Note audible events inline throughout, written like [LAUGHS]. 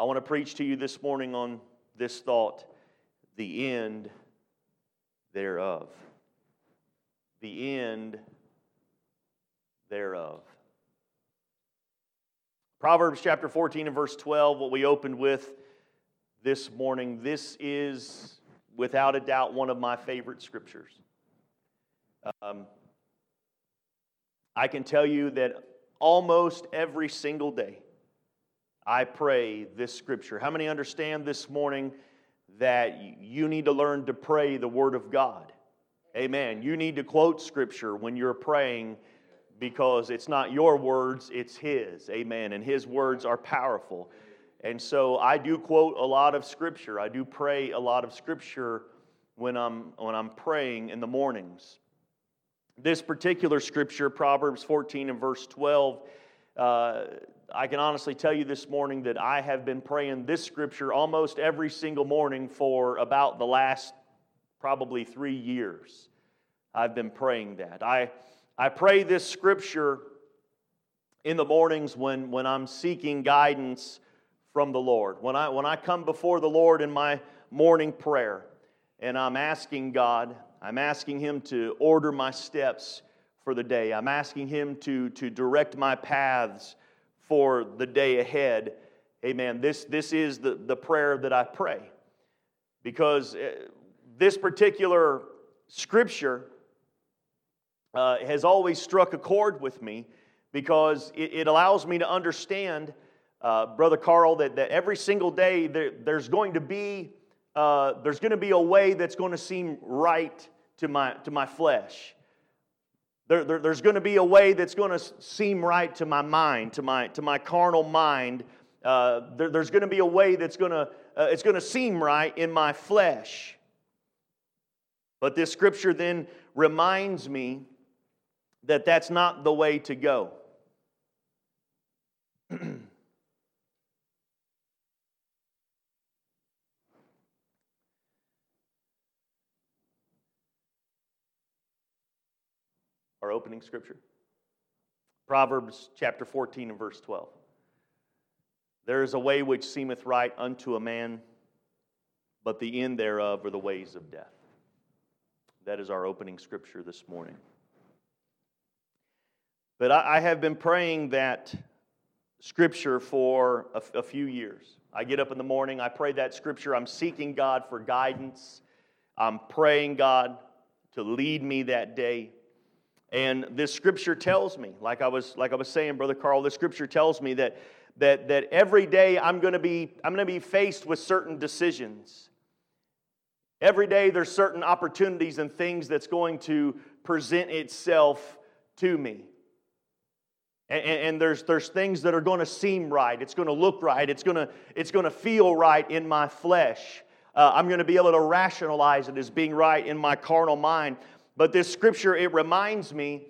I want to preach to you this morning on this thought the end thereof. The end thereof. Proverbs chapter 14 and verse 12, what we opened with this morning, this is without a doubt one of my favorite scriptures. Um, I can tell you that almost every single day I pray this scripture. How many understand this morning that you need to learn to pray the Word of God? Amen. You need to quote scripture when you're praying because it's not your words, it's His. Amen. And His words are powerful. And so I do quote a lot of scripture. I do pray a lot of scripture when I'm, when I'm praying in the mornings. This particular scripture, Proverbs 14 and verse 12, uh, I can honestly tell you this morning that I have been praying this scripture almost every single morning for about the last probably three years. I've been praying that. I, I pray this scripture in the mornings when, when I'm seeking guidance from the Lord. When I, when I come before the Lord in my morning prayer and I'm asking God, I'm asking Him to order my steps for the day. I'm asking Him to, to direct my paths for the day ahead. Amen. This, this is the, the prayer that I pray. Because uh, this particular scripture uh, has always struck a chord with me because it, it allows me to understand, uh, Brother Carl, that, that every single day there, there's going to be uh, there's going to be a way that's going to seem right to my, to my flesh. There, there, there's going to be a way that's going to seem right to my mind, to my, to my carnal mind. Uh, there, there's going to be a way that's going to, uh, it's going to seem right in my flesh. But this scripture then reminds me that that's not the way to go. Our opening scripture. Proverbs chapter 14 and verse 12. There is a way which seemeth right unto a man, but the end thereof are the ways of death. That is our opening scripture this morning. But I, have been praying that scripture for a few years. I get up in the morning, I pray that scripture. I'm seeking God for guidance. I'm praying God to lead me that day. And this scripture tells me, like I was, like I was saying, Brother Carl, this scripture tells me that, that, that every day I'm going to be I'm going to be faced with certain decisions. Every day there's certain opportunities and things that's going to present itself to me. And, and, there's, there's things that are going to seem right. It's going to look right. It's going to, it's going to feel right in my flesh. Uh, I'm going to be able to rationalize it as being right in my carnal mind. But this scripture, it reminds me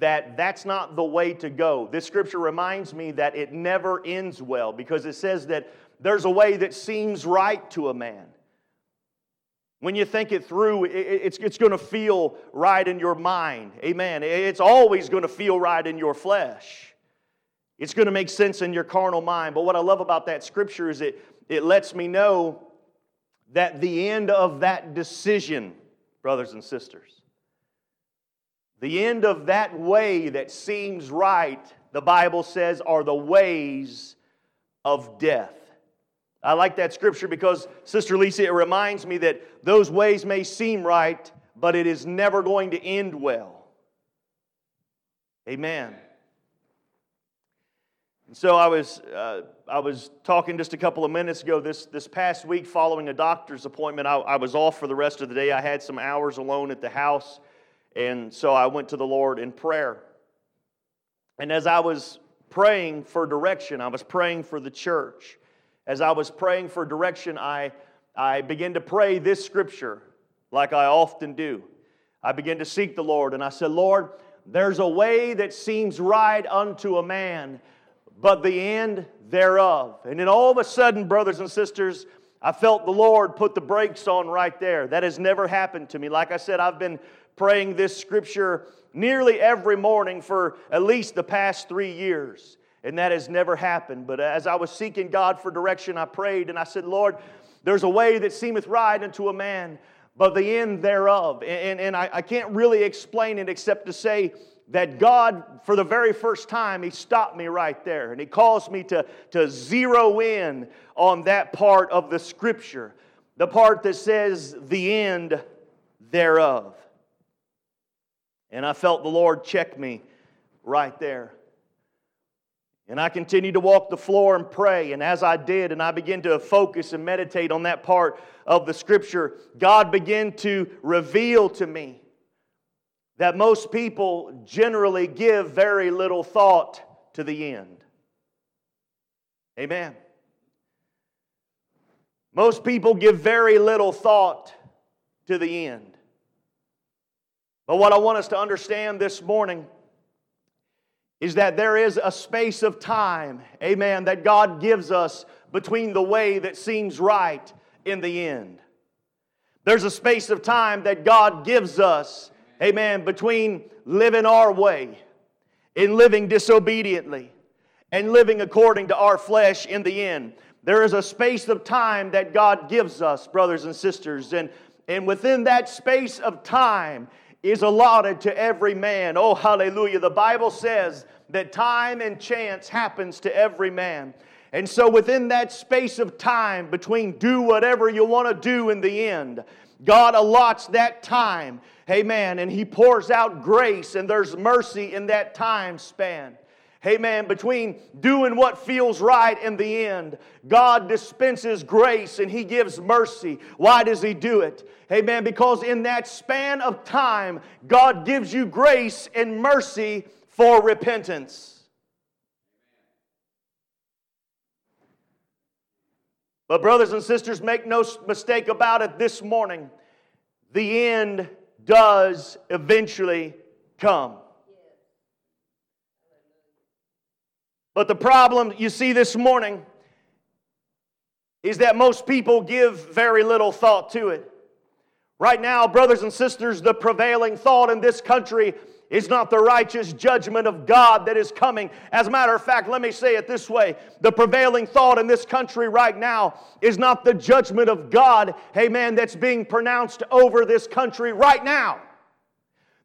that that's not the way to go. This scripture reminds me that it never ends well because it says that there's a way that seems right to a man. When you think it through, it's, it's going to feel right in your mind. Amen. It's always going to feel right in your flesh. It's going to make sense in your carnal mind. But what I love about that scripture is it, it lets me know that the end of that decision, brothers and sisters, the end of that way that seems right, the Bible says, are the ways of death. I like that scripture because, Sister Lisa, it reminds me that those ways may seem right, but it is never going to end well. Amen. And so I was, uh, I was talking just a couple of minutes ago. This, this past week, following a doctor's appointment, I, I was off for the rest of the day. I had some hours alone at the house. And so I went to the Lord in prayer. And as I was praying for direction, I was praying for the church. As I was praying for direction, I, I began to pray this scripture like I often do. I began to seek the Lord and I said, Lord, there's a way that seems right unto a man, but the end thereof. And then all of a sudden, brothers and sisters, I felt the Lord put the brakes on right there. That has never happened to me. Like I said, I've been praying this scripture nearly every morning for at least the past three years. and that has never happened. But as I was seeking God for direction, I prayed and I said, Lord, there's a way that seemeth right unto a man, but the end thereof. And, and I, I can't really explain it except to say that God, for the very first time, He stopped me right there and He caused me to, to zero in on that part of the scripture, the part that says, the end thereof. And I felt the Lord check me right there. And I continued to walk the floor and pray. And as I did, and I began to focus and meditate on that part of the scripture, God began to reveal to me that most people generally give very little thought to the end. Amen. Most people give very little thought to the end. But what I want us to understand this morning is that there is a space of time, amen, that God gives us between the way that seems right in the end. There's a space of time that God gives us, amen, between living our way and living disobediently and living according to our flesh in the end. There is a space of time that God gives us, brothers and sisters, and, and within that space of time is allotted to every man. Oh, hallelujah. The Bible says that time and chance happens to every man. And so, within that space of time between do whatever you want to do in the end, God allots that time. Amen. And He pours out grace, and there's mercy in that time span. Amen. Between doing what feels right in the end, God dispenses grace and He gives mercy. Why does He do it? Amen. Because in that span of time, God gives you grace and mercy for repentance. But, brothers and sisters, make no mistake about it this morning. The end does eventually come. But the problem you see this morning is that most people give very little thought to it. Right now, brothers and sisters, the prevailing thought in this country is not the righteous judgment of God that is coming. As a matter of fact, let me say it this way the prevailing thought in this country right now is not the judgment of God, amen, that's being pronounced over this country right now.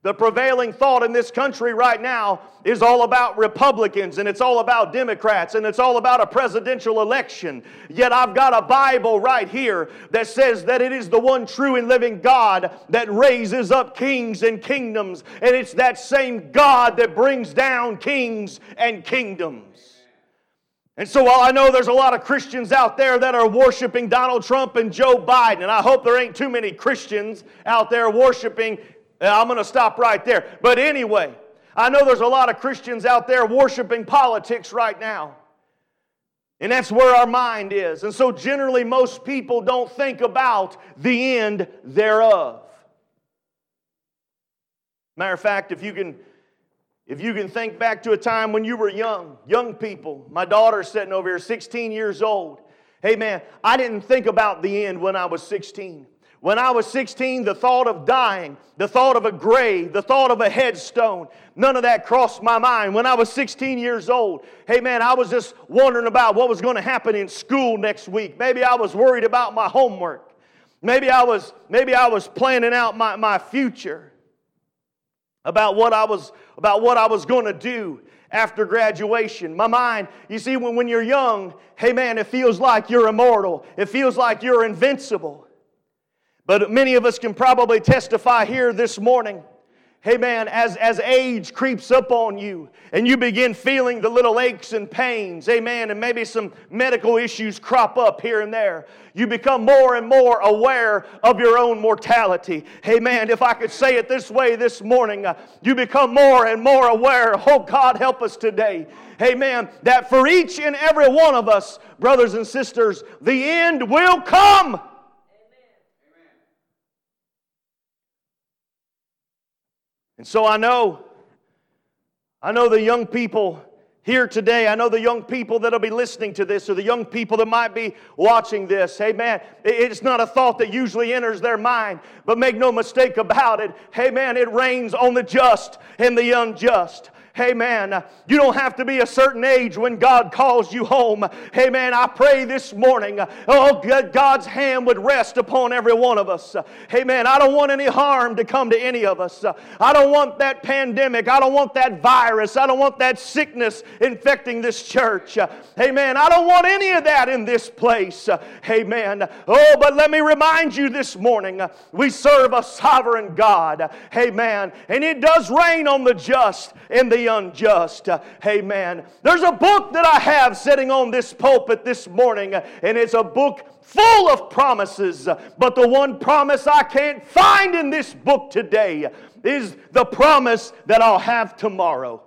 The prevailing thought in this country right now is all about Republicans and it's all about Democrats and it's all about a presidential election. Yet I've got a Bible right here that says that it is the one true and living God that raises up kings and kingdoms. And it's that same God that brings down kings and kingdoms. And so while I know there's a lot of Christians out there that are worshiping Donald Trump and Joe Biden, and I hope there ain't too many Christians out there worshiping I'm going to stop right there. But anyway, I know there's a lot of Christians out there worshiping politics right now. And that's where our mind is. And so generally, most people don't think about the end thereof. Matter of fact, if you can. If you can think back to a time when you were young, young people, my daughter's sitting over here, 16 years old. Hey man, I didn't think about the end when I was 16. When I was 16, the thought of dying, the thought of a grave, the thought of a headstone, none of that crossed my mind. When I was 16 years old, hey man, I was just wondering about what was going to happen in school next week. Maybe I was worried about my homework. Maybe I was, maybe I was planning out my, my future about what I was, about what I was going to do after graduation. My mind, you see, when, when you're young, hey man, it feels like you're immortal. It feels like you're invincible. But many of us can probably testify here this morning. Hey man, as, as age creeps up on you and you begin feeling the little aches and pains, amen, and maybe some medical issues crop up here and there, you become more and more aware of your own mortality. Hey man, if I could say it this way this morning, uh, you become more and more aware, oh God, help us today. Amen, that for each and every one of us, brothers and sisters, the end will come. And so I know, I know the young people here today, I know the young people that'll be listening to this or the young people that might be watching this. Hey man, it's not a thought that usually enters their mind, but make no mistake about it. Hey man, it rains on the just and the unjust. Hey man, you don't have to be a certain age when God calls you home. Hey man, I pray this morning, oh, God's hand would rest upon every one of us. Hey man, I don't want any harm to come to any of us. I don't want that pandemic. I don't want that virus. I don't want that sickness infecting this church. Hey man, I don't want any of that in this place. Hey man, oh, but let me remind you this morning, we serve a sovereign God. Hey man, and it does rain on the just and the unjust. Uh, amen. There's a book that I have sitting on this pulpit this morning, and it's a book full of promises. But the one promise I can't find in this book today is the promise that I'll have tomorrow.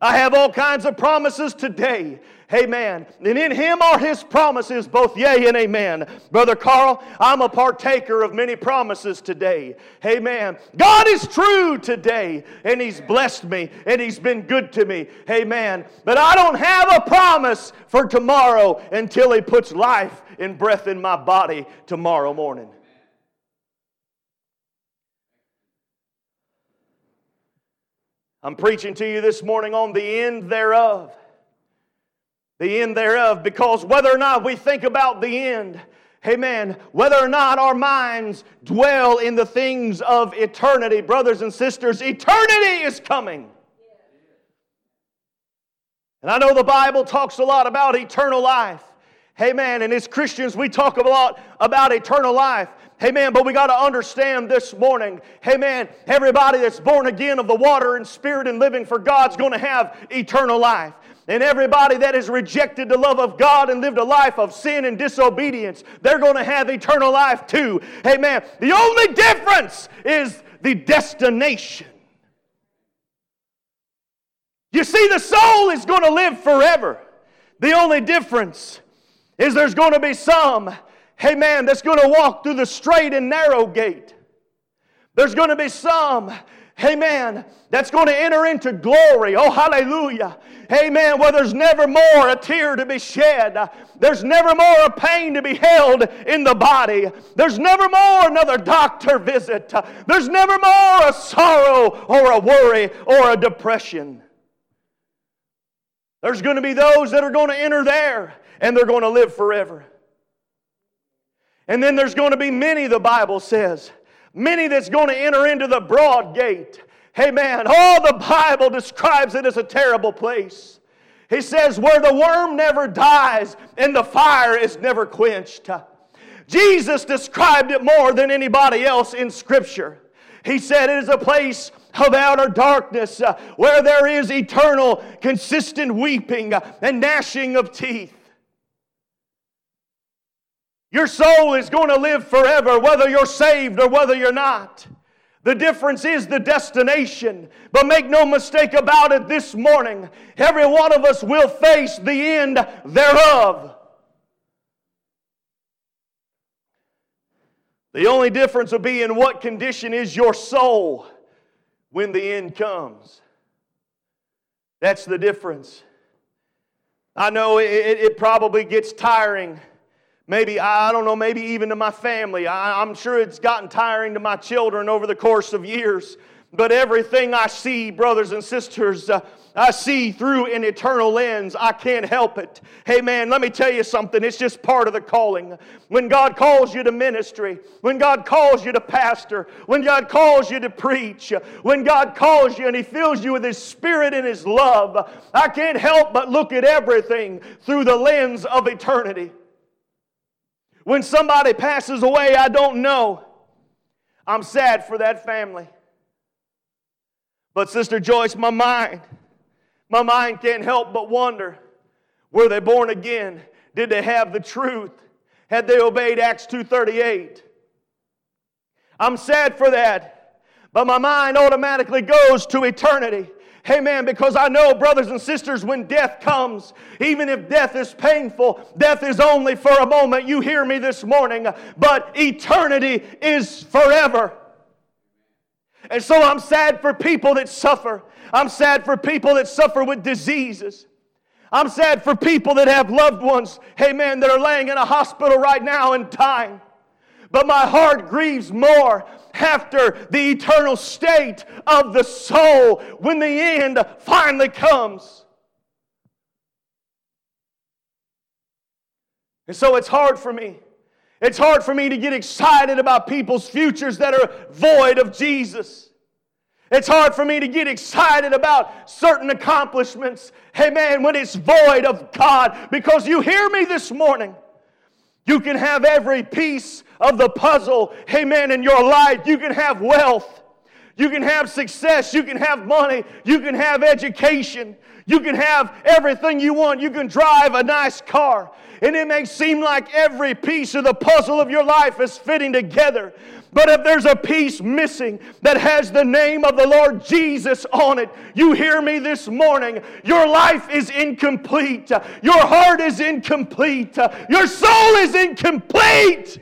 I have all kinds of promises today. Amen. And in him are his promises, both yea and amen. Brother Carl, I'm a partaker of many promises today. Amen. God is true today, and he's blessed me, and he's been good to me. Amen. But I don't have a promise for tomorrow until he puts life and breath in my body tomorrow morning. I'm preaching to you this morning on the end thereof. The end thereof, because whether or not we think about the end, Amen. Whether or not our minds dwell in the things of eternity, brothers and sisters, eternity is coming. And I know the Bible talks a lot about eternal life. Amen. And as Christians, we talk a lot about eternal life. Amen. But we got to understand this morning, amen, everybody that's born again of the water and spirit and living for God's going to have eternal life. And everybody that has rejected the love of God and lived a life of sin and disobedience, they're going to have eternal life too. Amen. The only difference is the destination. You see, the soul is going to live forever. The only difference is there's going to be some man, that's going to walk through the straight and narrow gate. There's going to be some, amen, that's going to enter into glory. Oh, hallelujah. Amen. Where there's never more a tear to be shed. There's never more a pain to be held in the body. There's never more another doctor visit. There's never more a sorrow or a worry or a depression. There's going to be those that are going to enter there and they're going to live forever. And then there's going to be many, the Bible says, many that's going to enter into the broad gate. Amen. Oh, the Bible describes it as a terrible place. He says, where the worm never dies and the fire is never quenched. Jesus described it more than anybody else in Scripture. He said it is a place of outer darkness uh, where there is eternal, consistent weeping and gnashing of teeth. Your soul is going to live forever, whether you're saved or whether you're not. The difference is the destination. But make no mistake about it this morning, every one of us will face the end thereof. The only difference will be in what condition is your soul when the end comes. That's the difference. I know it, it probably gets tiring Maybe, I don't know, maybe even to my family. I, I'm sure it's gotten tiring to my children over the course of years. But everything I see, brothers and sisters, uh, I see through an eternal lens. I can't help it. Hey, man, let me tell you something. It's just part of the calling. When God calls you to ministry, when God calls you to pastor, when God calls you to preach, when God calls you and He fills you with His Spirit and His love, I can't help but look at everything through the lens of eternity. When somebody passes away, I don't know. I'm sad for that family. But, Sister Joyce, my mind, my mind can't help but wonder were they born again? Did they have the truth? Had they obeyed Acts 2:38? I'm sad for that. But my mind automatically goes to eternity. Amen. Because I know, brothers and sisters, when death comes, even if death is painful, death is only for a moment. You hear me this morning, but eternity is forever. And so I'm sad for people that suffer. I'm sad for people that suffer with diseases. I'm sad for people that have loved ones, amen, that are laying in a hospital right now and dying. But my heart grieves more after the eternal state of the soul when the end finally comes. And so it's hard for me. It's hard for me to get excited about people's futures that are void of Jesus. It's hard for me to get excited about certain accomplishments, man, when it's void of God. Because you hear me this morning. You can have every piece of the puzzle, amen, in your life. You can have wealth. You can have success. You can have money. You can have education. You can have everything you want. You can drive a nice car. And it may seem like every piece of the puzzle of your life is fitting together. But if there's a piece missing that has the name of the Lord Jesus on it, you hear me this morning. Your life is incomplete. Your heart is incomplete. Your soul is incomplete.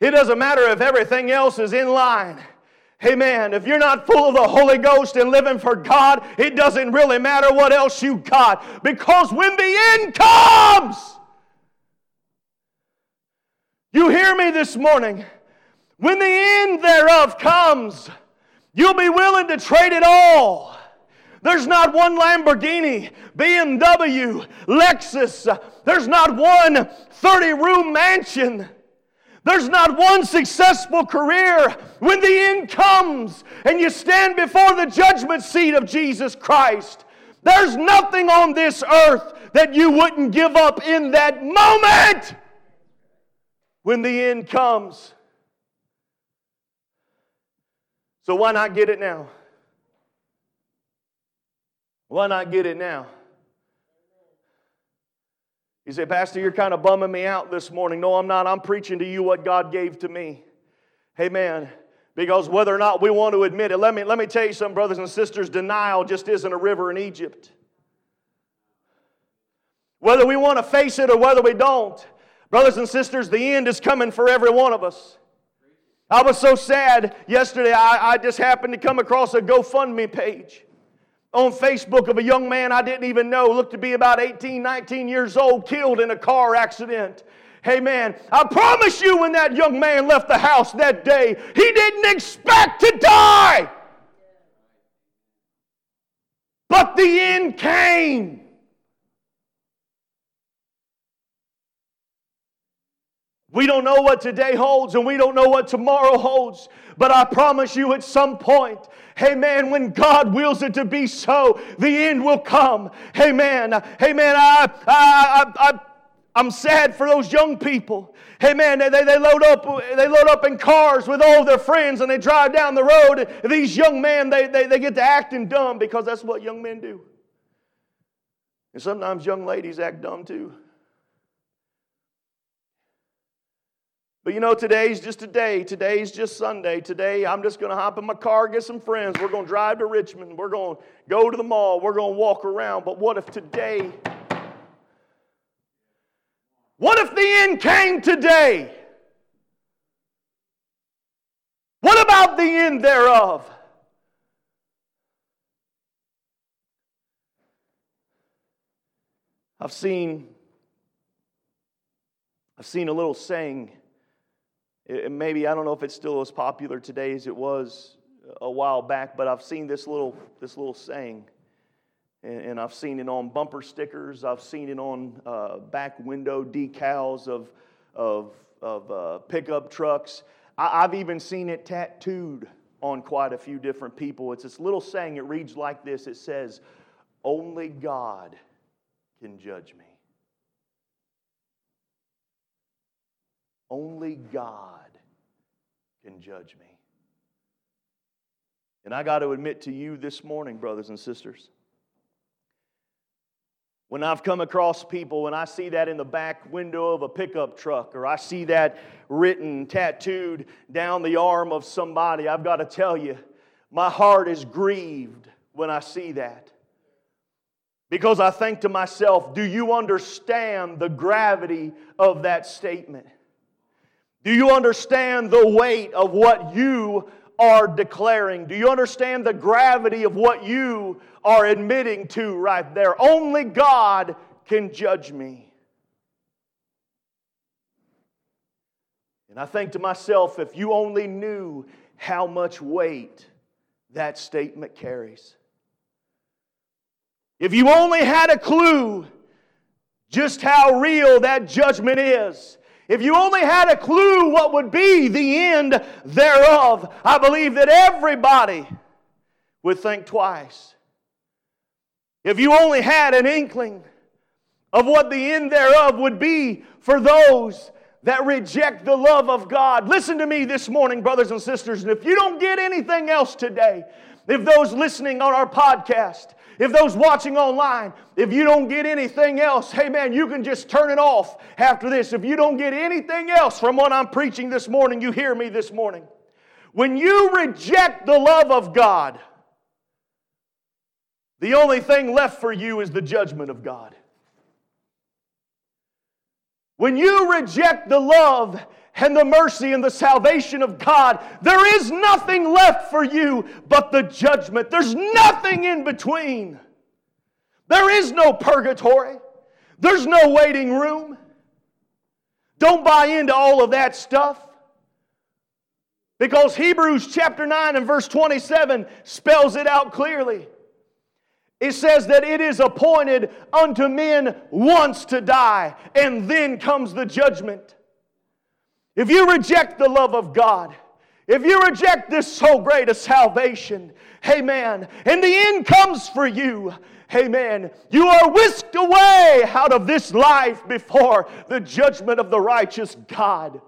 It doesn't matter if everything else is in line. Amen. If you're not full of the Holy Ghost and living for God, it doesn't really matter what else you got. Because when the end comes, you hear me this morning. When the end thereof comes, you'll be willing to trade it all. There's not one Lamborghini, BMW, Lexus. There's not one 30 room mansion. There's not one successful career when the end comes and you stand before the judgment seat of Jesus Christ. There's nothing on this earth that you wouldn't give up in that moment when the end comes. So why not get it now? Why not get it now? You say, Pastor, you're kind of bumming me out this morning. No, I'm not. I'm preaching to you what God gave to me. Amen. Because whether or not we want to admit it, let me, let me tell you something, brothers and sisters, denial just isn't a river in Egypt. Whether we want to face it or whether we don't, brothers and sisters, the end is coming for every one of us. I was so sad yesterday, I, I just happened to come across a GoFundMe page on Facebook of a young man I didn't even know, looked to be about 18, 19 years old, killed in a car accident. Hey man, I promise you, when that young man left the house that day, he didn't expect to die. But the end came. We don't know what today holds and we don't know what tomorrow holds. But I promise you, at some point, hey man, when God wills it to be so, the end will come. Hey man, hey man, I, I, I, I I'm sad for those young people. Hey man, they, they, load up they load up in cars with all their friends and they drive down the road. These young men they, they, they get to acting dumb because that's what young men do. And sometimes young ladies act dumb too. But you know, today's just a day. Today's just Sunday. Today, I'm just going to hop in my car, get some friends. We're going to drive to Richmond. We're going to go to the mall. We're going to walk around. But what if today, what if the end came today? What about the end thereof? I've seen I've seen a little saying it, maybe, I don't know if it's still as popular today as it was a while back, but I've seen this little, this little saying. And, and I've seen it on bumper stickers, I've seen it on uh, back window decals of, of, of uh, pickup trucks. I, I've even seen it tattooed on quite a few different people. It's this little saying, it reads like this it says, Only God can judge me. Only God can judge me. And I got to admit to you this morning, brothers and sisters, when I've come across people, when I see that in the back window of a pickup truck, or I see that written, tattooed down the arm of somebody, I've got to tell you, my heart is grieved when I see that. Because I think to myself, do you understand the gravity of that statement? Do you understand the weight of what you are declaring? Do you understand the gravity of what you are admitting to right there? Only God can judge me. And I think to myself, if you only knew how much weight that statement carries. If you only had a clue just how real that judgment is. If you only had a clue what would be the end thereof, I believe that everybody would think twice. If you only had an inkling of what the end thereof would be for those that reject the love of God. Listen to me this morning, brothers and sisters, and if you don't get anything else today, if those listening on our podcast, if those watching online, if you don't get anything else, hey man, you can just turn it off after this. If you don't get anything else from what I'm preaching this morning, you hear me this morning. When you reject the love of God, the only thing left for you is the judgment of God. When you reject the love and the mercy and the salvation of God, there is nothing left for you but the judgment. There's nothing in between. There is no purgatory, there's no waiting room. Don't buy into all of that stuff. Because Hebrews chapter 9 and verse 27 spells it out clearly. It says that it is appointed unto men once to die, and then comes the judgment. If you reject the love of God, if you reject this so great a salvation, amen, and the end comes for you, amen, you are whisked away out of this life before the judgment of the righteous God.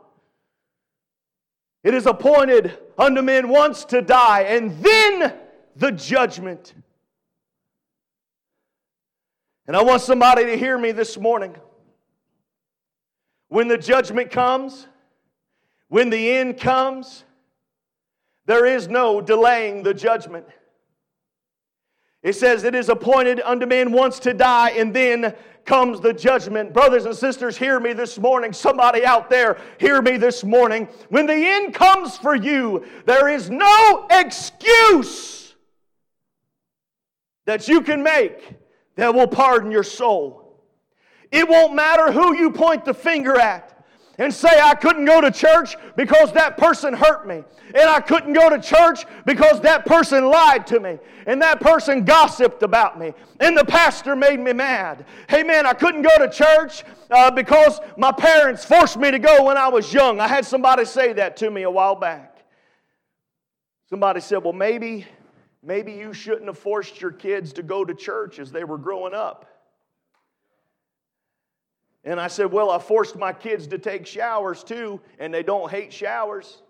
It is appointed unto men once to die, and then the judgment. And I want somebody to hear me this morning. When the judgment comes, when the end comes, there is no delaying the judgment. It says, It is appointed unto man once to die, and then comes the judgment. Brothers and sisters, hear me this morning. Somebody out there, hear me this morning. When the end comes for you, there is no excuse that you can make that will pardon your soul. It won't matter who you point the finger at and say, I couldn't go to church because that person hurt me. And I couldn't go to church because that person lied to me. And that person gossiped about me. And the pastor made me mad. Hey, man, I couldn't go to church uh, because my parents forced me to go when I was young. I had somebody say that to me a while back. Somebody said, Well, maybe Maybe you shouldn't have forced your kids to go to church as they were growing up. And I said, Well, I forced my kids to take showers too, and they don't hate showers.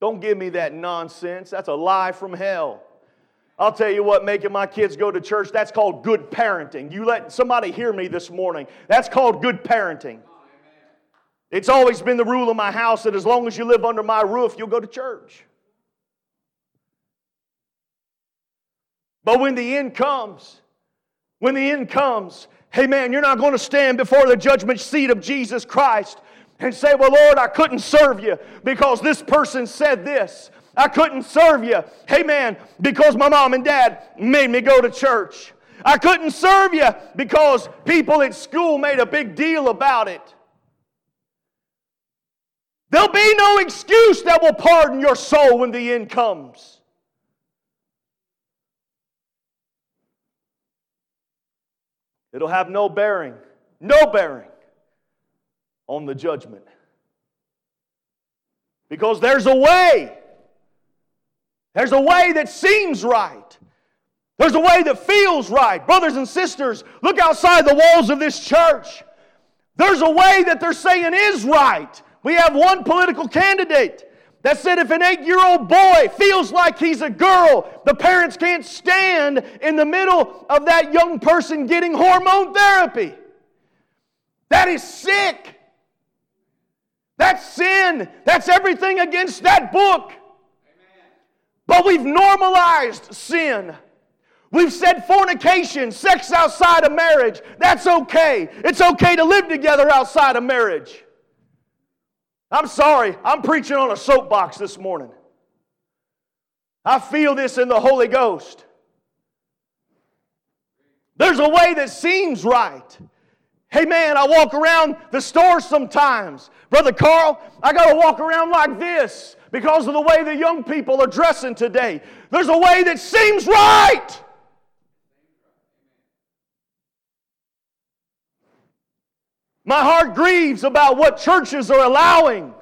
Don't give me that nonsense. That's a lie from hell. I'll tell you what, making my kids go to church, that's called good parenting. You let somebody hear me this morning. That's called good parenting. It's always been the rule of my house that as long as you live under my roof, you'll go to church. But when the end comes, when the end comes, hey man, you're not going to stand before the judgment seat of Jesus Christ and say, Well, Lord, I couldn't serve you because this person said this. I couldn't serve you, hey man, because my mom and dad made me go to church. I couldn't serve you because people at school made a big deal about it. There'll be no excuse that will pardon your soul when the end comes. It'll have no bearing, no bearing on the judgment. Because there's a way. There's a way that seems right. There's a way that feels right. Brothers and sisters, look outside the walls of this church. There's a way that they're saying is right. We have one political candidate that said if an eight year old boy feels like he's a girl, the parents can't stand in the middle of that young person getting hormone therapy. That is sick. That's sin. That's everything against that book. But we've normalized sin. We've said fornication, sex outside of marriage, that's okay. It's okay to live together outside of marriage. I'm sorry, I'm preaching on a soapbox this morning. I feel this in the Holy Ghost. There's a way that seems right. Hey man, I walk around the store sometimes. Brother Carl, I got to walk around like this because of the way the young people are dressing today. There's a way that seems right. My heart grieves about what churches are allowing.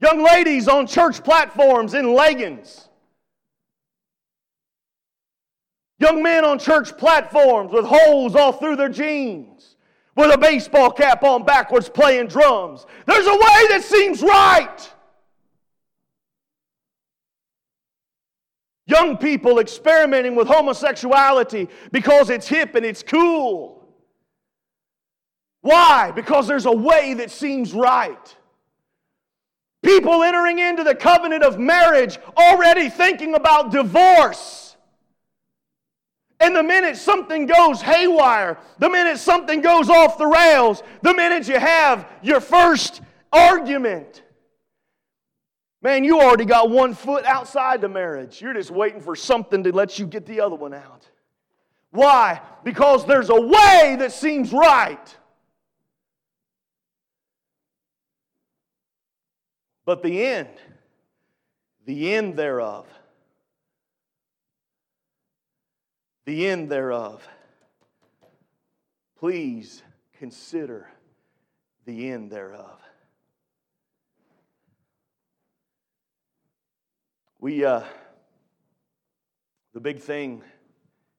Young ladies on church platforms in leggings. Young men on church platforms with holes all through their jeans, with a baseball cap on backwards playing drums. There's a way that seems right. Young people experimenting with homosexuality because it's hip and it's cool. Why? Because there's a way that seems right. People entering into the covenant of marriage already thinking about divorce. And the minute something goes haywire, the minute something goes off the rails, the minute you have your first argument, man, you already got one foot outside the marriage. You're just waiting for something to let you get the other one out. Why? Because there's a way that seems right. But the end, the end thereof the end thereof. Please consider the end thereof. We, uh, the big thing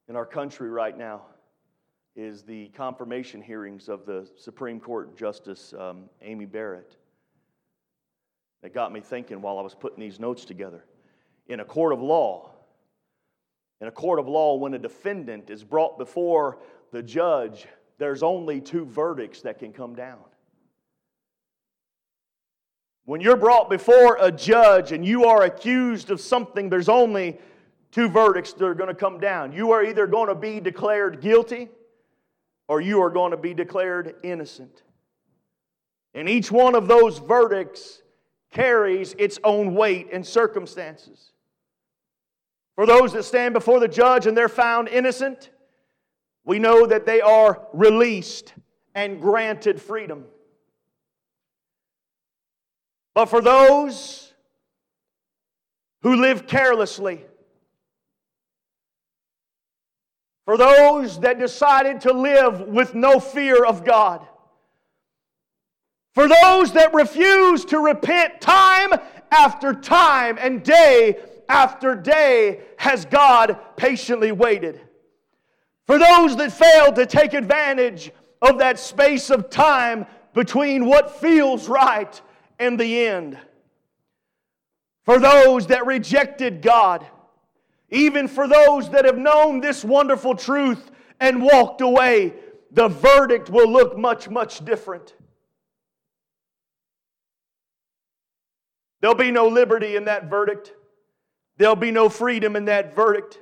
in our country right now is the confirmation hearings of the Supreme Court Justice um, Amy Barrett. That got me thinking while I was putting these notes together. In a court of law, in a court of law, when a defendant is brought before the judge, there's only two verdicts that can come down. When you're brought before a judge and you are accused of something, there's only two verdicts that are going to come down. You are either going to be declared guilty or you are going to be declared innocent. And each one of those verdicts carries its own weight and circumstances. For those that stand before the judge and they're found innocent, we know that they are released and granted freedom. But for those who live carelessly, for those that decided to live with no fear of God, for those that refuse to repent time after time and day after day has God patiently waited. For those that failed to take advantage of that space of time between what feels right and the end. For those that rejected God, even for those that have known this wonderful truth and walked away, the verdict will look much, much different. There'll be no liberty in that verdict. There'll be no freedom in that verdict.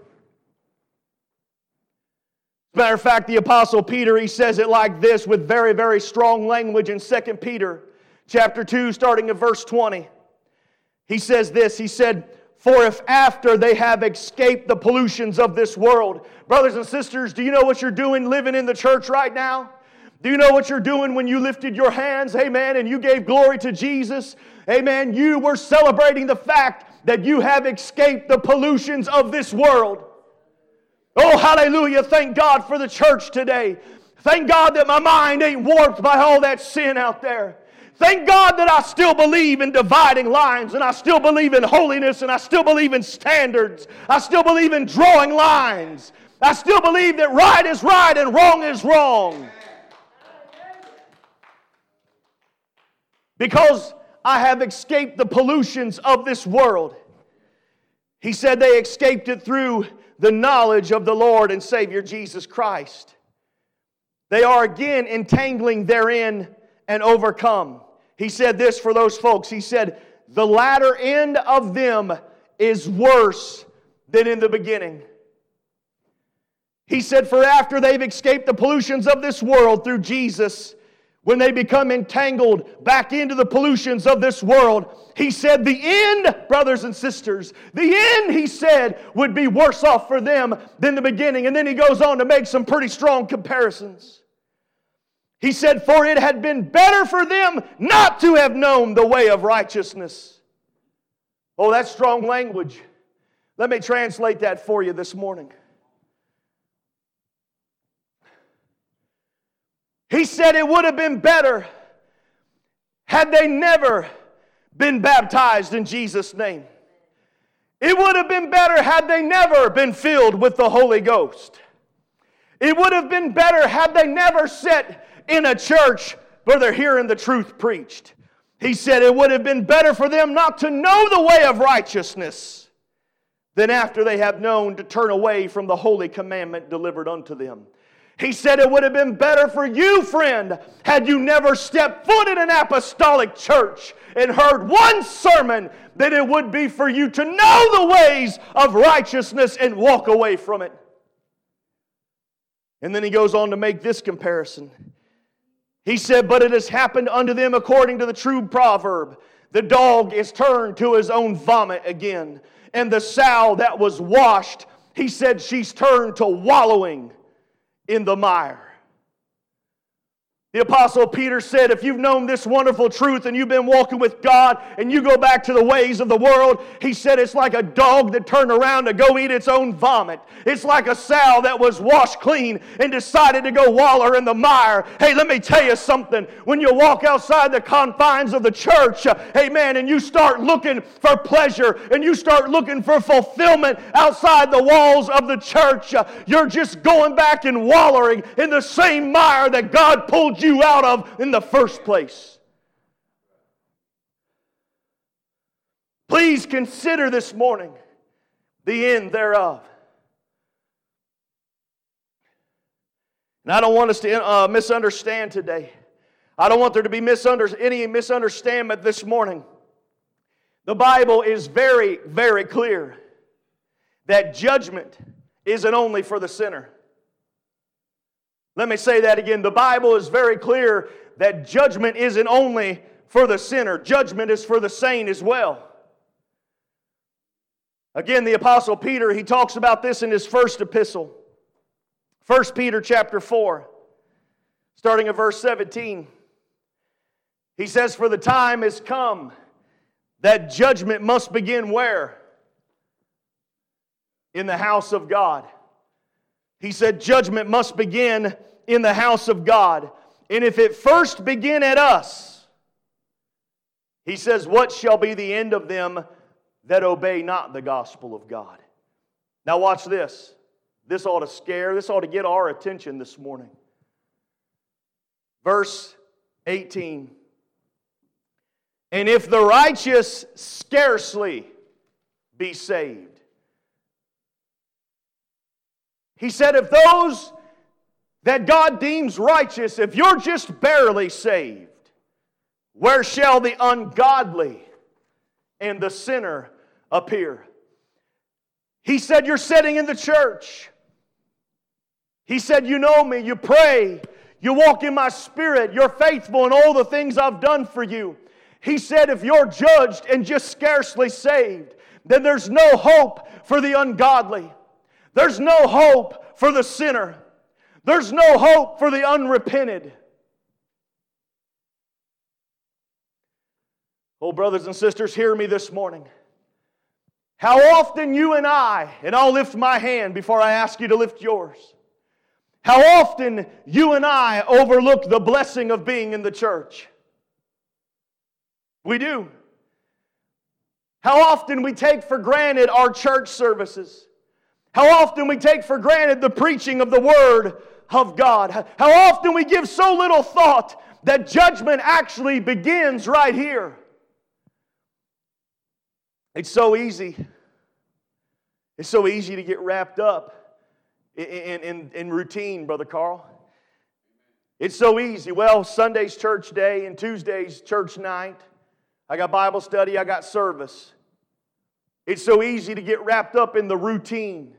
Matter of fact, the Apostle Peter, he says it like this with very, very strong language in 2 Peter chapter 2, starting at verse 20. He says this, he said, For if after they have escaped the pollutions of this world, brothers and sisters, do you know what you're doing living in the church right now? Do you know what you're doing when you lifted your hands, amen, and you gave glory to Jesus? Amen. You were celebrating the fact that you have escaped the pollutions of this world. Oh, hallelujah. Thank God for the church today. Thank God that my mind ain't warped by all that sin out there. Thank God that I still believe in dividing lines and I still believe in holiness and I still believe in standards. I still believe in drawing lines. I still believe that right is right and wrong is wrong. Because I have escaped the pollutions of this world. He said they escaped it through the knowledge of the Lord and Savior Jesus Christ. They are again entangling therein and overcome. He said this for those folks. He said, The latter end of them is worse than in the beginning. He said, For after they've escaped the pollutions of this world through Jesus, when they become entangled back into the pollutions of this world, he said, The end, brothers and sisters, the end, he said, would be worse off for them than the beginning. And then he goes on to make some pretty strong comparisons. He said, For it had been better for them not to have known the way of righteousness. Oh, that's strong language. Let me translate that for you this morning. He said it would have been better had they never been baptized in Jesus' name. It would have been better had they never been filled with the Holy Ghost. It would have been better had they never sat in a church where they're hearing the truth preached. He said it would have been better for them not to know the way of righteousness than after they have known to turn away from the holy commandment delivered unto them. He said it would have been better for you, friend, had you never stepped foot in an apostolic church and heard one sermon than it would be for you to know the ways of righteousness and walk away from it. And then he goes on to make this comparison. He said, But it has happened unto them according to the true proverb the dog is turned to his own vomit again, and the sow that was washed, he said, she's turned to wallowing in the mire. The Apostle Peter said, If you've known this wonderful truth and you've been walking with God and you go back to the ways of the world, he said it's like a dog that turned around to go eat its own vomit. It's like a sow that was washed clean and decided to go waller in the mire. Hey, let me tell you something. When you walk outside the confines of the church, uh, amen, and you start looking for pleasure and you start looking for fulfillment outside the walls of the church, uh, you're just going back and wallowing in the same mire that God pulled you you out of in the first place. Please consider this morning the end thereof. And I don't want us to uh, misunderstand today. I don't want there to be misunder- any misunderstanding this morning. The Bible is very, very clear that judgment isn't only for the sinner. Let me say that again. The Bible is very clear that judgment isn't only for the sinner, judgment is for the saint as well. Again, the apostle Peter, he talks about this in his first epistle. 1 Peter chapter 4, starting at verse 17. He says, For the time has come that judgment must begin where? In the house of God. He said, Judgment must begin in the house of God. And if it first begin at us, he says, What shall be the end of them that obey not the gospel of God? Now, watch this. This ought to scare, this ought to get our attention this morning. Verse 18. And if the righteous scarcely be saved, he said, if those that God deems righteous, if you're just barely saved, where shall the ungodly and the sinner appear? He said, You're sitting in the church. He said, You know me, you pray, you walk in my spirit, you're faithful in all the things I've done for you. He said, If you're judged and just scarcely saved, then there's no hope for the ungodly, there's no hope for the sinner. There's no hope for the unrepented. Oh, brothers and sisters, hear me this morning. How often you and I, and I'll lift my hand before I ask you to lift yours. How often you and I overlook the blessing of being in the church. We do. How often we take for granted our church services. How often we take for granted the preaching of the Word of God. How often we give so little thought that judgment actually begins right here. It's so easy. It's so easy to get wrapped up in, in, in routine, Brother Carl. It's so easy. Well, Sunday's church day and Tuesday's church night. I got Bible study, I got service. It's so easy to get wrapped up in the routine.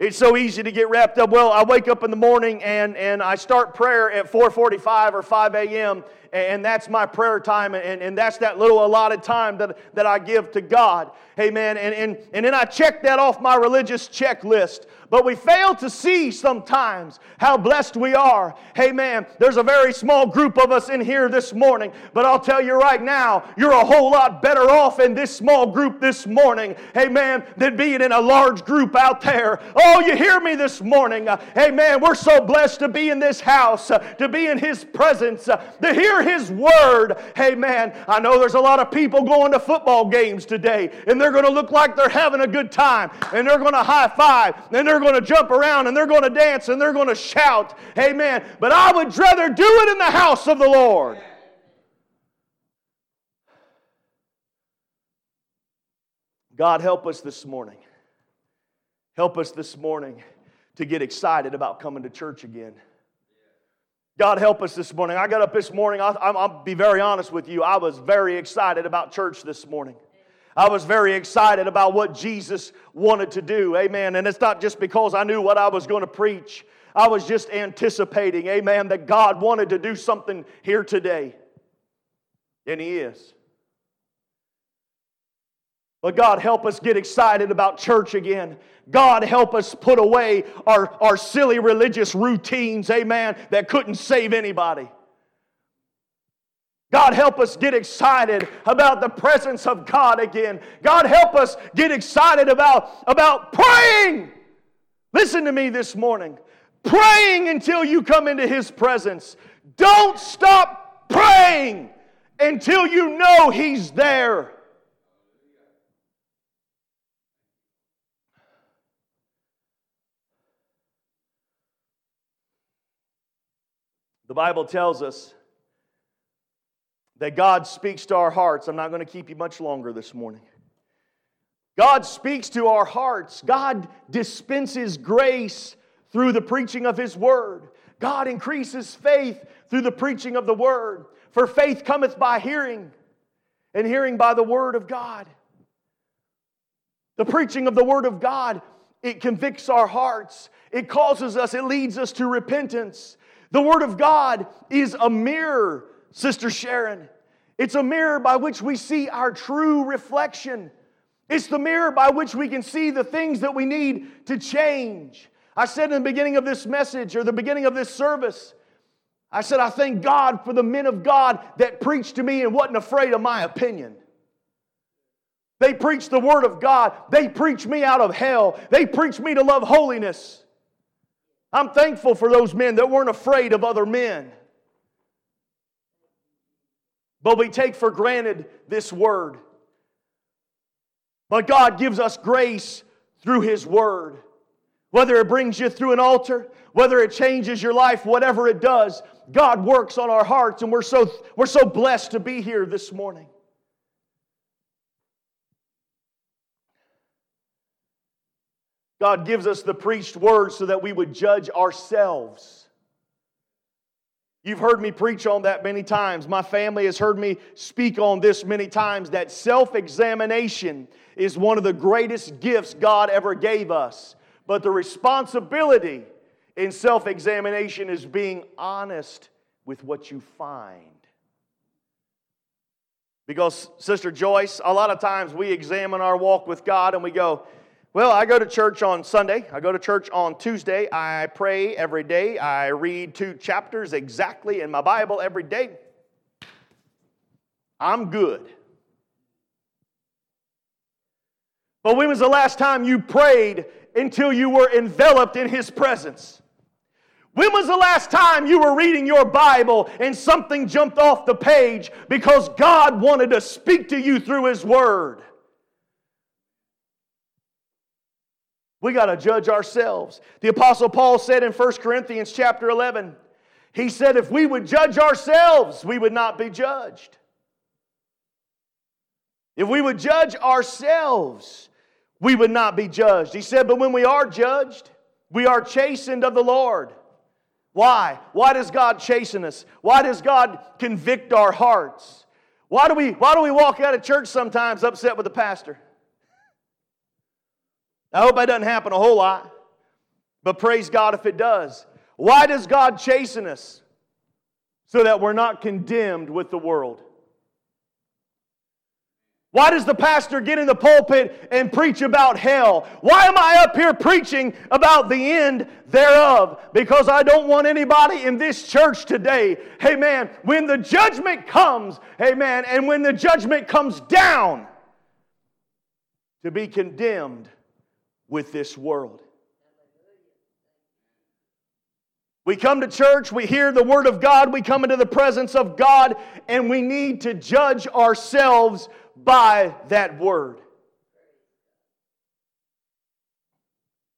It's so easy to get wrapped up. Well, I wake up in the morning and, and I start prayer at 4:45 or 5 a.m. and that's my prayer time, and, and that's that little allotted time that, that I give to God. Amen. And, and, and then I check that off my religious checklist. But we fail to see sometimes how blessed we are. Man, there's a very small group of us in here this morning, but I'll tell you right now, you're a whole lot better off in this small group this morning, man, than being in a large group out there. Oh, you hear me this morning? Man, we're so blessed to be in this house, to be in His presence, to hear His word. Hey, man, I know there's a lot of people going to football games today, and they're going to look like they're having a good time, and they're going to high five, and they're going to jump around and they're going to dance and they're going to shout. Amen. But I would rather do it in the house of the Lord. God, help us this morning. Help us this morning to get excited about coming to church again. God, help us this morning. I got up this morning, I'll, I'll be very honest with you. I was very excited about church this morning. I was very excited about what Jesus wanted to do. Amen. And it's not just because I knew what I was going to preach, I was just anticipating, amen, that God wanted to do something here today. And He is. But God, help us get excited about church again. God, help us put away our, our silly religious routines, amen, that couldn't save anybody. God, help us get excited about the presence of God again. God, help us get excited about, about praying. Listen to me this morning. Praying until you come into His presence. Don't stop praying until you know He's there. The Bible tells us that God speaks to our hearts. I'm not going to keep you much longer this morning. God speaks to our hearts. God dispenses grace through the preaching of His Word. God increases faith through the preaching of the Word. For faith cometh by hearing, and hearing by the Word of God. The preaching of the Word of God, it convicts our hearts. It causes us, it leads us to repentance. The Word of God is a mirror Sister Sharon. It's a mirror by which we see our true reflection. It's the mirror by which we can see the things that we need to change. I said in the beginning of this message or the beginning of this service, I said, I thank God for the men of God that preached to me and wasn't afraid of my opinion. They preached the Word of God. They preached me out of hell. They preached me to love holiness. I'm thankful for those men that weren't afraid of other men. But we take for granted this word. But God gives us grace through His word. Whether it brings you through an altar, whether it changes your life, whatever it does, God works on our hearts, and we're so, we're so blessed to be here this morning. God gives us the preached word so that we would judge ourselves. You've heard me preach on that many times. My family has heard me speak on this many times that self examination is one of the greatest gifts God ever gave us. But the responsibility in self examination is being honest with what you find. Because, Sister Joyce, a lot of times we examine our walk with God and we go, well, I go to church on Sunday. I go to church on Tuesday. I pray every day. I read two chapters exactly in my Bible every day. I'm good. But when was the last time you prayed until you were enveloped in His presence? When was the last time you were reading your Bible and something jumped off the page because God wanted to speak to you through His Word? We got to judge ourselves. The apostle Paul said in 1 Corinthians chapter 11, he said if we would judge ourselves, we would not be judged. If we would judge ourselves, we would not be judged. He said, but when we are judged, we are chastened of the Lord. Why? Why does God chasten us? Why does God convict our hearts? Why do we, why do we walk out of church sometimes upset with the pastor? I hope that doesn't happen a whole lot. But praise God if it does. Why does God chasten us? So that we're not condemned with the world. Why does the pastor get in the pulpit and preach about hell? Why am I up here preaching about the end thereof? Because I don't want anybody in this church today, hey man, when the judgment comes, hey man, and when the judgment comes down, to be condemned with this world. We come to church, we hear the Word of God, we come into the presence of God, and we need to judge ourselves by that word.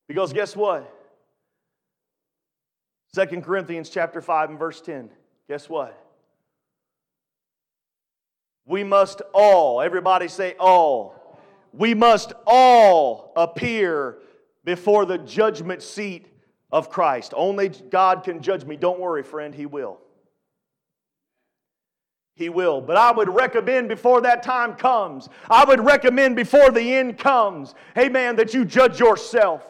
Because guess what? Second Corinthians chapter 5 and verse 10. Guess what? We must all, everybody say all. We must all appear before the judgment seat of Christ. Only God can judge me. Don't worry, friend, He will. He will. But I would recommend before that time comes, I would recommend before the end comes, amen, that you judge yourself.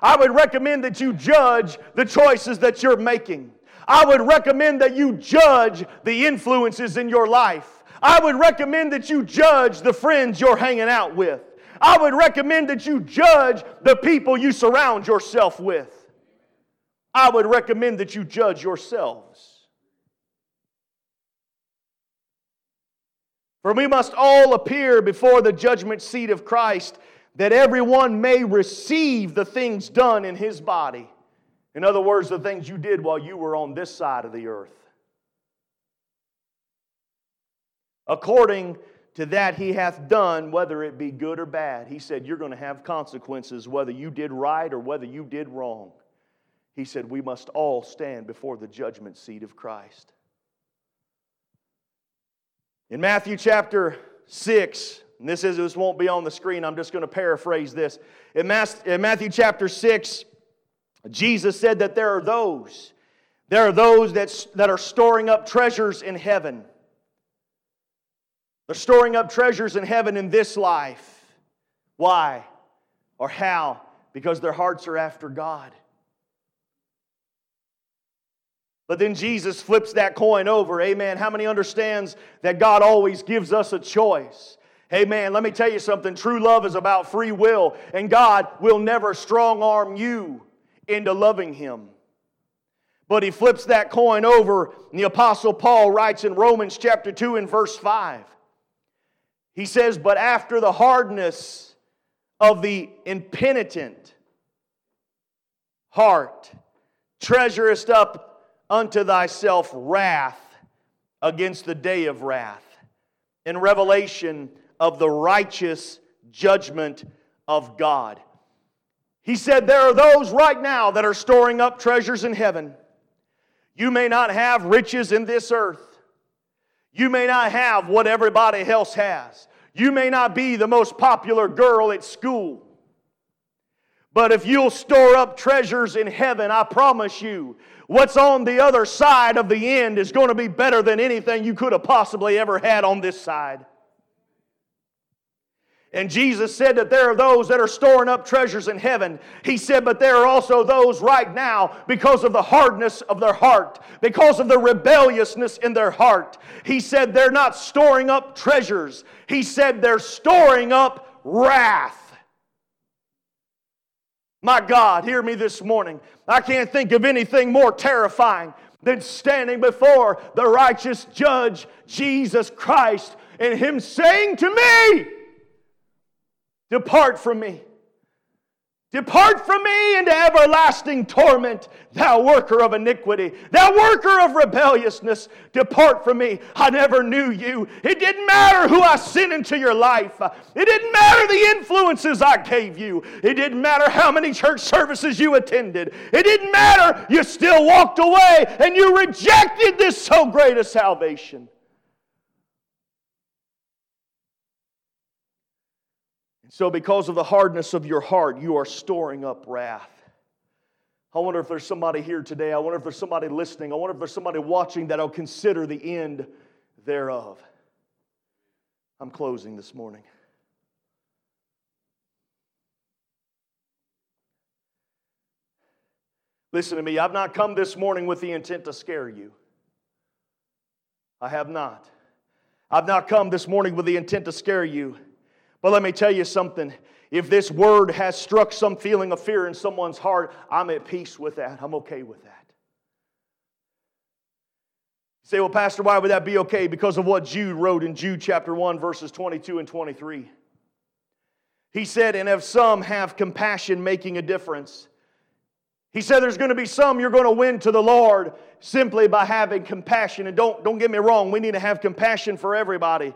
I would recommend that you judge the choices that you're making. I would recommend that you judge the influences in your life. I would recommend that you judge the friends you're hanging out with. I would recommend that you judge the people you surround yourself with. I would recommend that you judge yourselves. For we must all appear before the judgment seat of Christ, that everyone may receive the things done in his body. In other words, the things you did while you were on this side of the earth. According to that he hath done, whether it be good or bad. He said, You're going to have consequences whether you did right or whether you did wrong. He said, We must all stand before the judgment seat of Christ. In Matthew chapter 6, and this, is, this won't be on the screen, I'm just going to paraphrase this. In, Matthew chapter 6, Jesus said that there are those, there are those that, that are storing up treasures in heaven. They're storing up treasures in heaven in this life. Why? Or how? Because their hearts are after God. But then Jesus flips that coin over. Amen. How many understands that God always gives us a choice? Amen. Let me tell you something. True love is about free will, and God will never strong arm you into loving Him. But He flips that coin over, and the Apostle Paul writes in Romans chapter 2 and verse 5. He says, But after the hardness of the impenitent heart, treasurest up unto thyself wrath against the day of wrath, in revelation of the righteous judgment of God. He said, There are those right now that are storing up treasures in heaven. You may not have riches in this earth. You may not have what everybody else has. You may not be the most popular girl at school. But if you'll store up treasures in heaven, I promise you, What's on the other side of the end is going to be better than anything you could have possibly ever had on this side. And Jesus said that there are those that are storing up treasures in heaven. He said, but there are also those right now because of the hardness of their heart, because of the rebelliousness in their heart. He said they're not storing up treasures. He said they're storing up wrath. My God, hear me this morning. I can't think of anything more terrifying than standing before the righteous judge, Jesus Christ, and Him saying to me, Depart from me. Depart from me into everlasting torment, thou worker of iniquity, thou worker of rebelliousness. Depart from me. I never knew you. It didn't matter who I sent into your life. It didn't matter the influences I gave you. It didn't matter how many church services you attended. It didn't matter. You still walked away and you rejected this so great a salvation. So, because of the hardness of your heart, you are storing up wrath. I wonder if there's somebody here today. I wonder if there's somebody listening. I wonder if there's somebody watching that'll consider the end thereof. I'm closing this morning. Listen to me, I've not come this morning with the intent to scare you. I have not. I've not come this morning with the intent to scare you. But let me tell you something. If this word has struck some feeling of fear in someone's heart, I'm at peace with that. I'm okay with that. You say, well, Pastor, why would that be okay? Because of what Jude wrote in Jude chapter 1, verses 22 and 23. He said, and if some have compassion making a difference, he said there's going to be some you're going to win to the Lord simply by having compassion. And don't, don't get me wrong, we need to have compassion for everybody.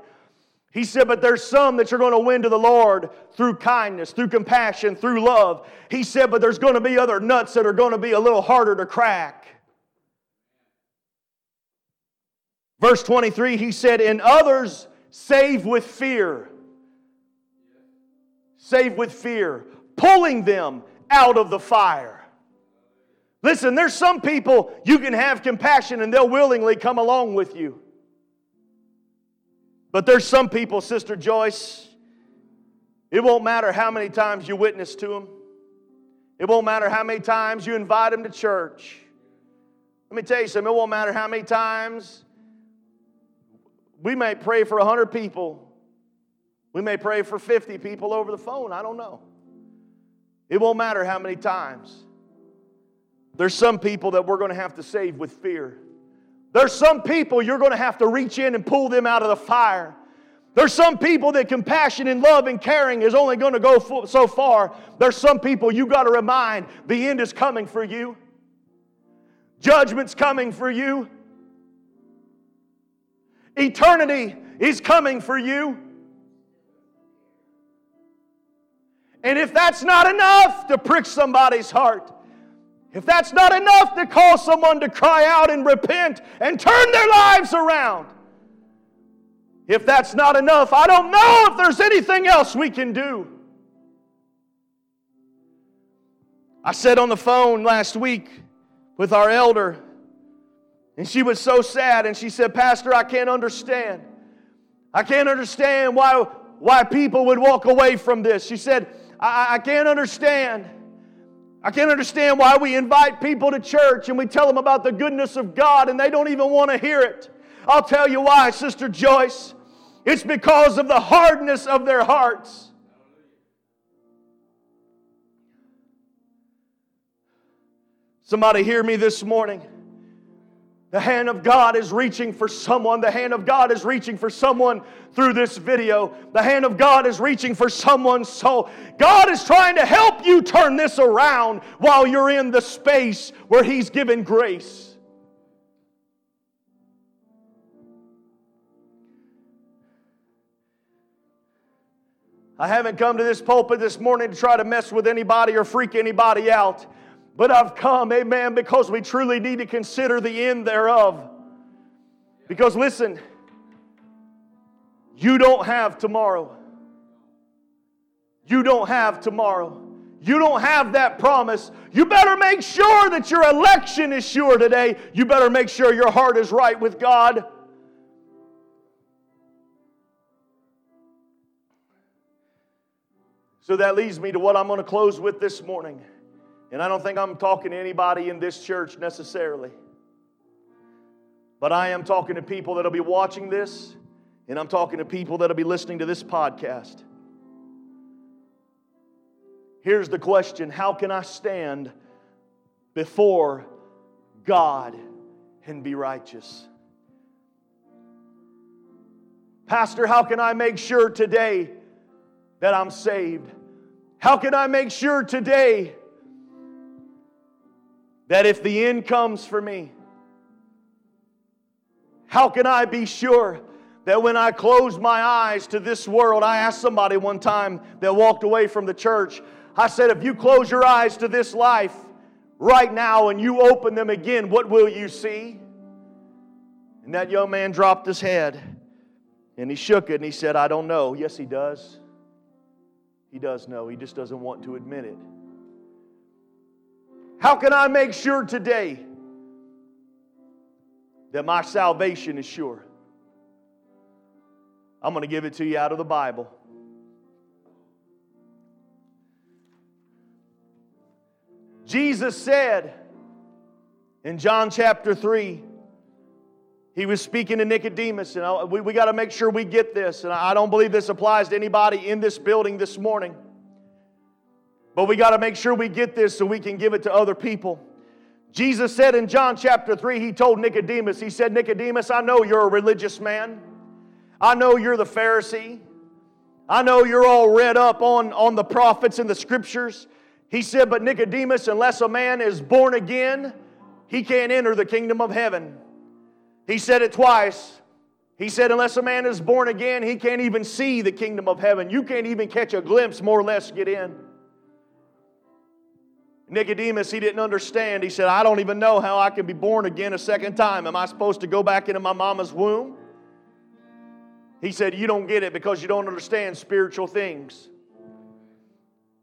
He said, but there's some that you're going to win to the Lord through kindness, through compassion, through love. He said, but there's going to be other nuts that are going to be a little harder to crack. Verse 23, he said, and others save with fear. Save with fear, pulling them out of the fire. Listen, there's some people you can have compassion and they'll willingly come along with you. But there's some people, Sister Joyce, it won't matter how many times you witness to them. It won't matter how many times you invite them to church. Let me tell you something, it won't matter how many times we may pray for 100 people. We may pray for 50 people over the phone. I don't know. It won't matter how many times. There's some people that we're going to have to save with fear. There's some people you're going to have to reach in and pull them out of the fire. There's some people that compassion and love and caring is only going to go so far. There's some people you've got to remind the end is coming for you. Judgment's coming for you. Eternity is coming for you. And if that's not enough to prick somebody's heart, if that's not enough to cause someone to cry out and repent and turn their lives around, if that's not enough, I don't know if there's anything else we can do. I sat on the phone last week with our elder, and she was so sad, and she said, Pastor, I can't understand. I can't understand why, why people would walk away from this. She said, I, I can't understand. I can't understand why we invite people to church and we tell them about the goodness of God and they don't even want to hear it. I'll tell you why, Sister Joyce. It's because of the hardness of their hearts. Somebody hear me this morning. The hand of God is reaching for someone. The hand of God is reaching for someone through this video. The hand of God is reaching for someone's soul. God is trying to help you turn this around while you're in the space where He's given grace. I haven't come to this pulpit this morning to try to mess with anybody or freak anybody out. But I've come, amen, because we truly need to consider the end thereof. Because listen, you don't have tomorrow. You don't have tomorrow. You don't have that promise. You better make sure that your election is sure today. You better make sure your heart is right with God. So that leads me to what I'm going to close with this morning. And I don't think I'm talking to anybody in this church necessarily. But I am talking to people that'll be watching this, and I'm talking to people that'll be listening to this podcast. Here's the question How can I stand before God and be righteous? Pastor, how can I make sure today that I'm saved? How can I make sure today that if the end comes for me, how can I be sure that when I close my eyes to this world, I asked somebody one time that walked away from the church, I said, if you close your eyes to this life right now and you open them again, what will you see? And that young man dropped his head and he shook it and he said, I don't know. Yes, he does. He does know. He just doesn't want to admit it. How can I make sure today that my salvation is sure? I'm going to give it to you out of the Bible. Jesus said In John chapter 3, he was speaking to Nicodemus, and we, we got to make sure we get this. And I don't believe this applies to anybody in this building this morning. But we got to make sure we get this so we can give it to other people. Jesus said in John chapter 3, he told Nicodemus, he said, Nicodemus, I know you're a religious man. I know you're the Pharisee. I know you're all read up on, on the prophets and the scriptures. He said, But Nicodemus, unless a man is born again, he can't enter the kingdom of heaven. He said it twice. He said, Unless a man is born again, he can't even see the kingdom of heaven. You can't even catch a glimpse, more or less, get in. Nicodemus, he didn't understand. He said, I don't even know how I can be born again a second time. Am I supposed to go back into my mama's womb? He said, You don't get it because you don't understand spiritual things.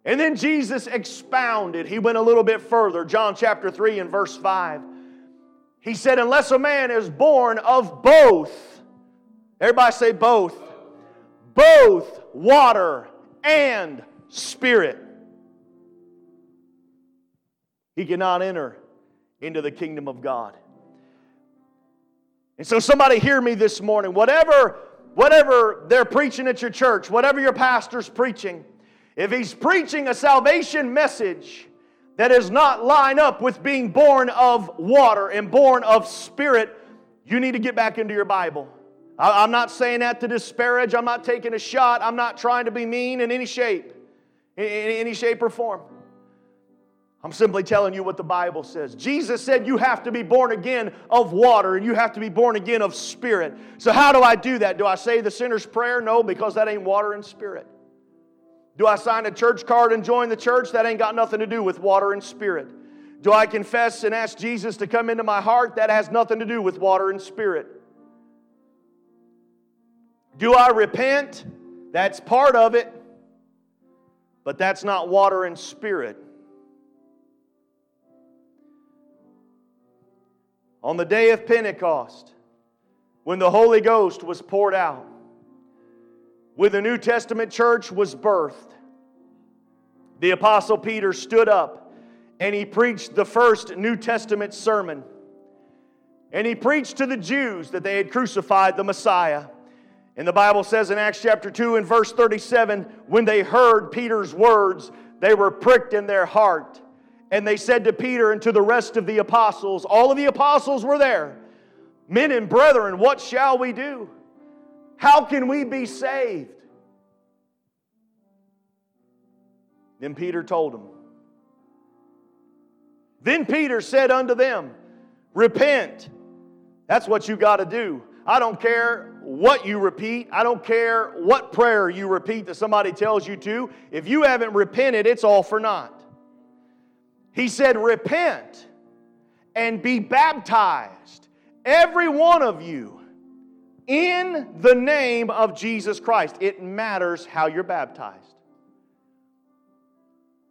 And then Jesus expounded. He went a little bit further. John chapter 3 and verse 5. He said, Unless a man is born of both, everybody say both, both water and spirit, he cannot enter into the kingdom of God. And so, somebody hear me this morning. Whatever, whatever they're preaching at your church, whatever your pastor's preaching, if he's preaching a salvation message that does not line up with being born of water and born of spirit, you need to get back into your Bible. I'm not saying that to disparage. I'm not taking a shot. I'm not trying to be mean in any shape, in any shape or form. I'm simply telling you what the Bible says. Jesus said you have to be born again of water and you have to be born again of spirit. So, how do I do that? Do I say the sinner's prayer? No, because that ain't water and spirit. Do I sign a church card and join the church? That ain't got nothing to do with water and spirit. Do I confess and ask Jesus to come into my heart? That has nothing to do with water and spirit. Do I repent? That's part of it, but that's not water and spirit. On the day of Pentecost, when the Holy Ghost was poured out, when the New Testament church was birthed, the Apostle Peter stood up and he preached the first New Testament sermon. And he preached to the Jews that they had crucified the Messiah. And the Bible says in Acts chapter 2 and verse 37 when they heard Peter's words, they were pricked in their heart. And they said to Peter and to the rest of the apostles, all of the apostles were there, Men and brethren, what shall we do? How can we be saved? Then Peter told them. Then Peter said unto them, Repent. That's what you got to do. I don't care what you repeat. I don't care what prayer you repeat that somebody tells you to. If you haven't repented, it's all for naught. He said, Repent and be baptized, every one of you, in the name of Jesus Christ. It matters how you're baptized.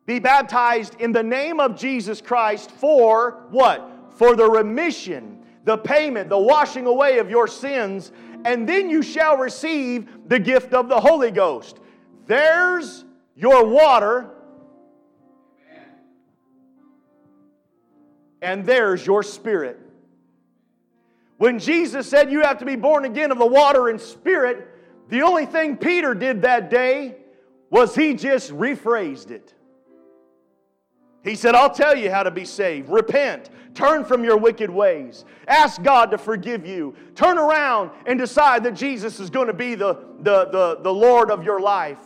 Be baptized in the name of Jesus Christ for what? For the remission, the payment, the washing away of your sins, and then you shall receive the gift of the Holy Ghost. There's your water and there's your spirit. When Jesus said you have to be born again of the water and spirit, the only thing Peter did that day was he just rephrased it. He said, I'll tell you how to be saved. Repent. Turn from your wicked ways. Ask God to forgive you. Turn around and decide that Jesus is going to be the, the, the, the Lord of your life.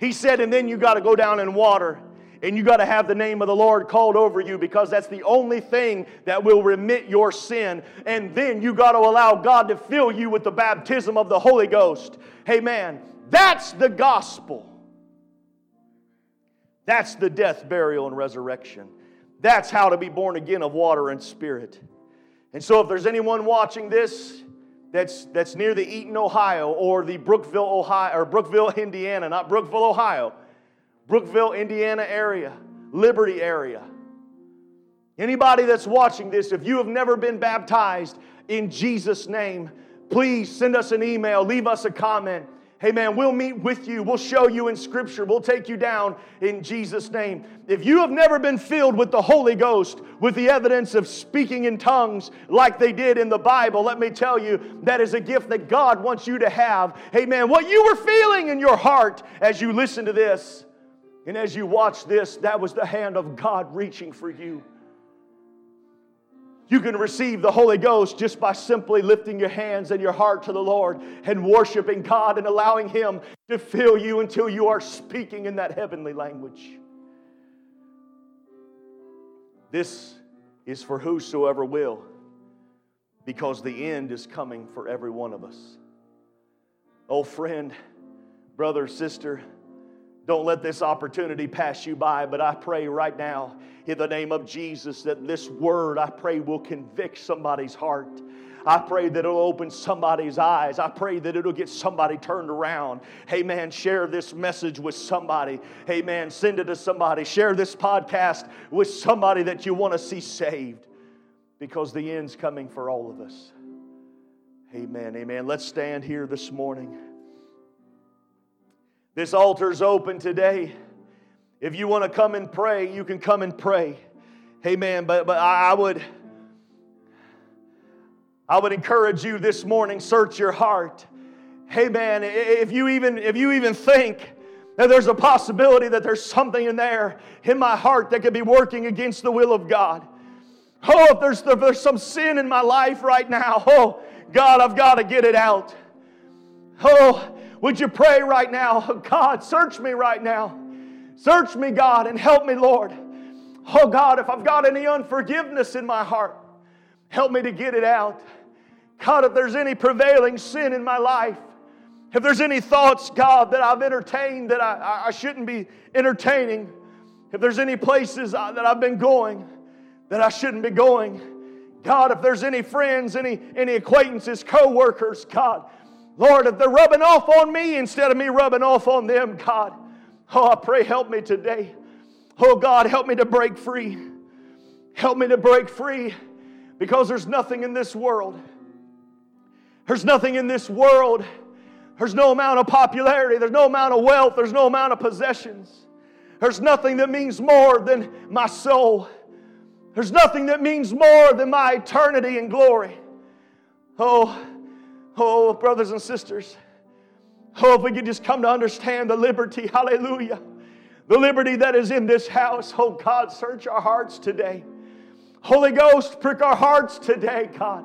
He said, and then you got to go down in water and you got to have the name of the Lord called over you because that's the only thing that will remit your sin. And then you got to allow God to fill you with the baptism of the Holy Ghost. Amen. That's the gospel. That's the death, burial, and resurrection. That's how to be born again of water and spirit. And so, if there's anyone watching this that's, that's near the Eaton, Ohio, or the Brookville, Ohio, or Brookville, [LAUGHS] Indiana, not Brookville, Ohio, Brookville, Indiana area, Liberty area. Anybody that's watching this, if you have never been baptized in Jesus' name, please send us an email, leave us a comment. Hey man, we'll meet with you. We'll show you in Scripture. We'll take you down in Jesus' name. If you have never been filled with the Holy Ghost, with the evidence of speaking in tongues like they did in the Bible, let me tell you, that is a gift that God wants you to have. Hey man, what you were feeling in your heart as you listen to this and as you watch this, that was the hand of God reaching for you. You can receive the Holy Ghost just by simply lifting your hands and your heart to the Lord and worshiping God and allowing Him to fill you until you are speaking in that heavenly language. This is for whosoever will, because the end is coming for every one of us. Oh, friend, brother, sister, don't let this opportunity pass you by, but I pray right now in the name of Jesus that this word, I pray, will convict somebody's heart. I pray that it'll open somebody's eyes. I pray that it'll get somebody turned around. Hey, man, share this message with somebody. Hey, man, send it to somebody. Share this podcast with somebody that you want to see saved because the end's coming for all of us. Amen. Amen. Let's stand here this morning. This altar's open today. If you want to come and pray, you can come and pray. Amen. But, but I would I would encourage you this morning, search your heart. Hey man, if you even if you even think that there's a possibility that there's something in there in my heart that could be working against the will of God. Oh, if there's, if there's some sin in my life right now, oh, God, I've got to get it out. Oh, would you pray right now? [LAUGHS] God, search me right now. Search me, God, and help me, Lord. Oh, God, if I've got any unforgiveness in my heart, help me to get it out. God, if there's any prevailing sin in my life, if there's any thoughts, God, that I've entertained that I, I shouldn't be entertaining, if there's any places uh, that I've been going that I shouldn't be going, God, if there's any friends, any, any acquaintances, co workers, God, Lord, if they're rubbing off on me instead of me rubbing off on them, God, oh, I pray, help me today. Oh, God, help me to break free. Help me to break free because there's nothing in this world. There's nothing in this world. There's no amount of popularity. There's no amount of wealth. There's no amount of possessions. There's nothing that means more than my soul. There's nothing that means more than my eternity and glory. Oh, Oh, brothers and sisters. Oh, if we could just come to understand the liberty, hallelujah, the liberty that is in this house. Oh, God, search our hearts today. Holy Ghost, prick our hearts today, God.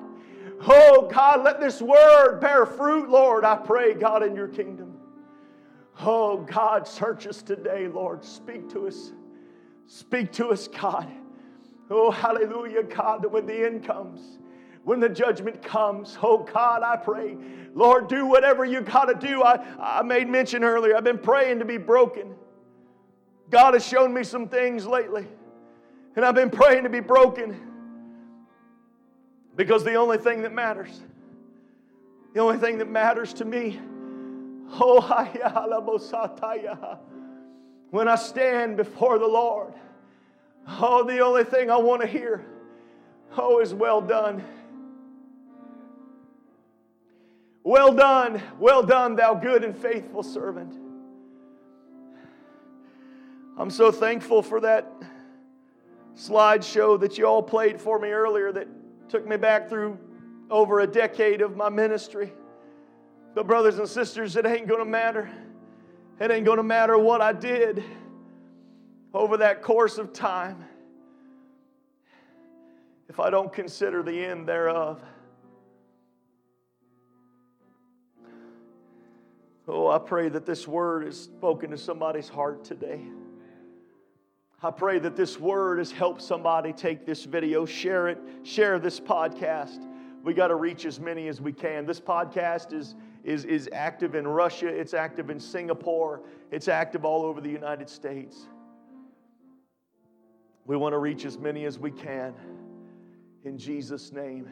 Oh, God, let this word bear fruit, Lord, I pray, God, in your kingdom. Oh, God, search us today, Lord. Speak to us. Speak to us, God. Oh, hallelujah, God, that when the end comes, when the judgment comes. Oh God, I pray, Lord, do whatever you got to do. I, I made mention earlier, I've been praying to be broken. God has shown me some things lately, and I've been praying to be broken because the only thing that matters, the only thing that matters to me, oh, [LAUGHS] when I stand before the Lord, oh, the only thing I want to hear, oh, is well done. Well done, well done, thou good and faithful servant. I'm so thankful for that slideshow that you all played for me earlier that took me back through over a decade of my ministry. But, brothers and sisters, it ain't to matter. It ain't to matter what I did over that course of time if I don't consider the end thereof. Oh, I pray that this word is spoken to somebody's heart today. I pray that this word has helped somebody take this video, share it, share this podcast. We got to reach as many as we can. This podcast is, is, is active in Russia, it's active in Singapore, it's active all over the United States. We want to reach as many as we can. In Jesus' name.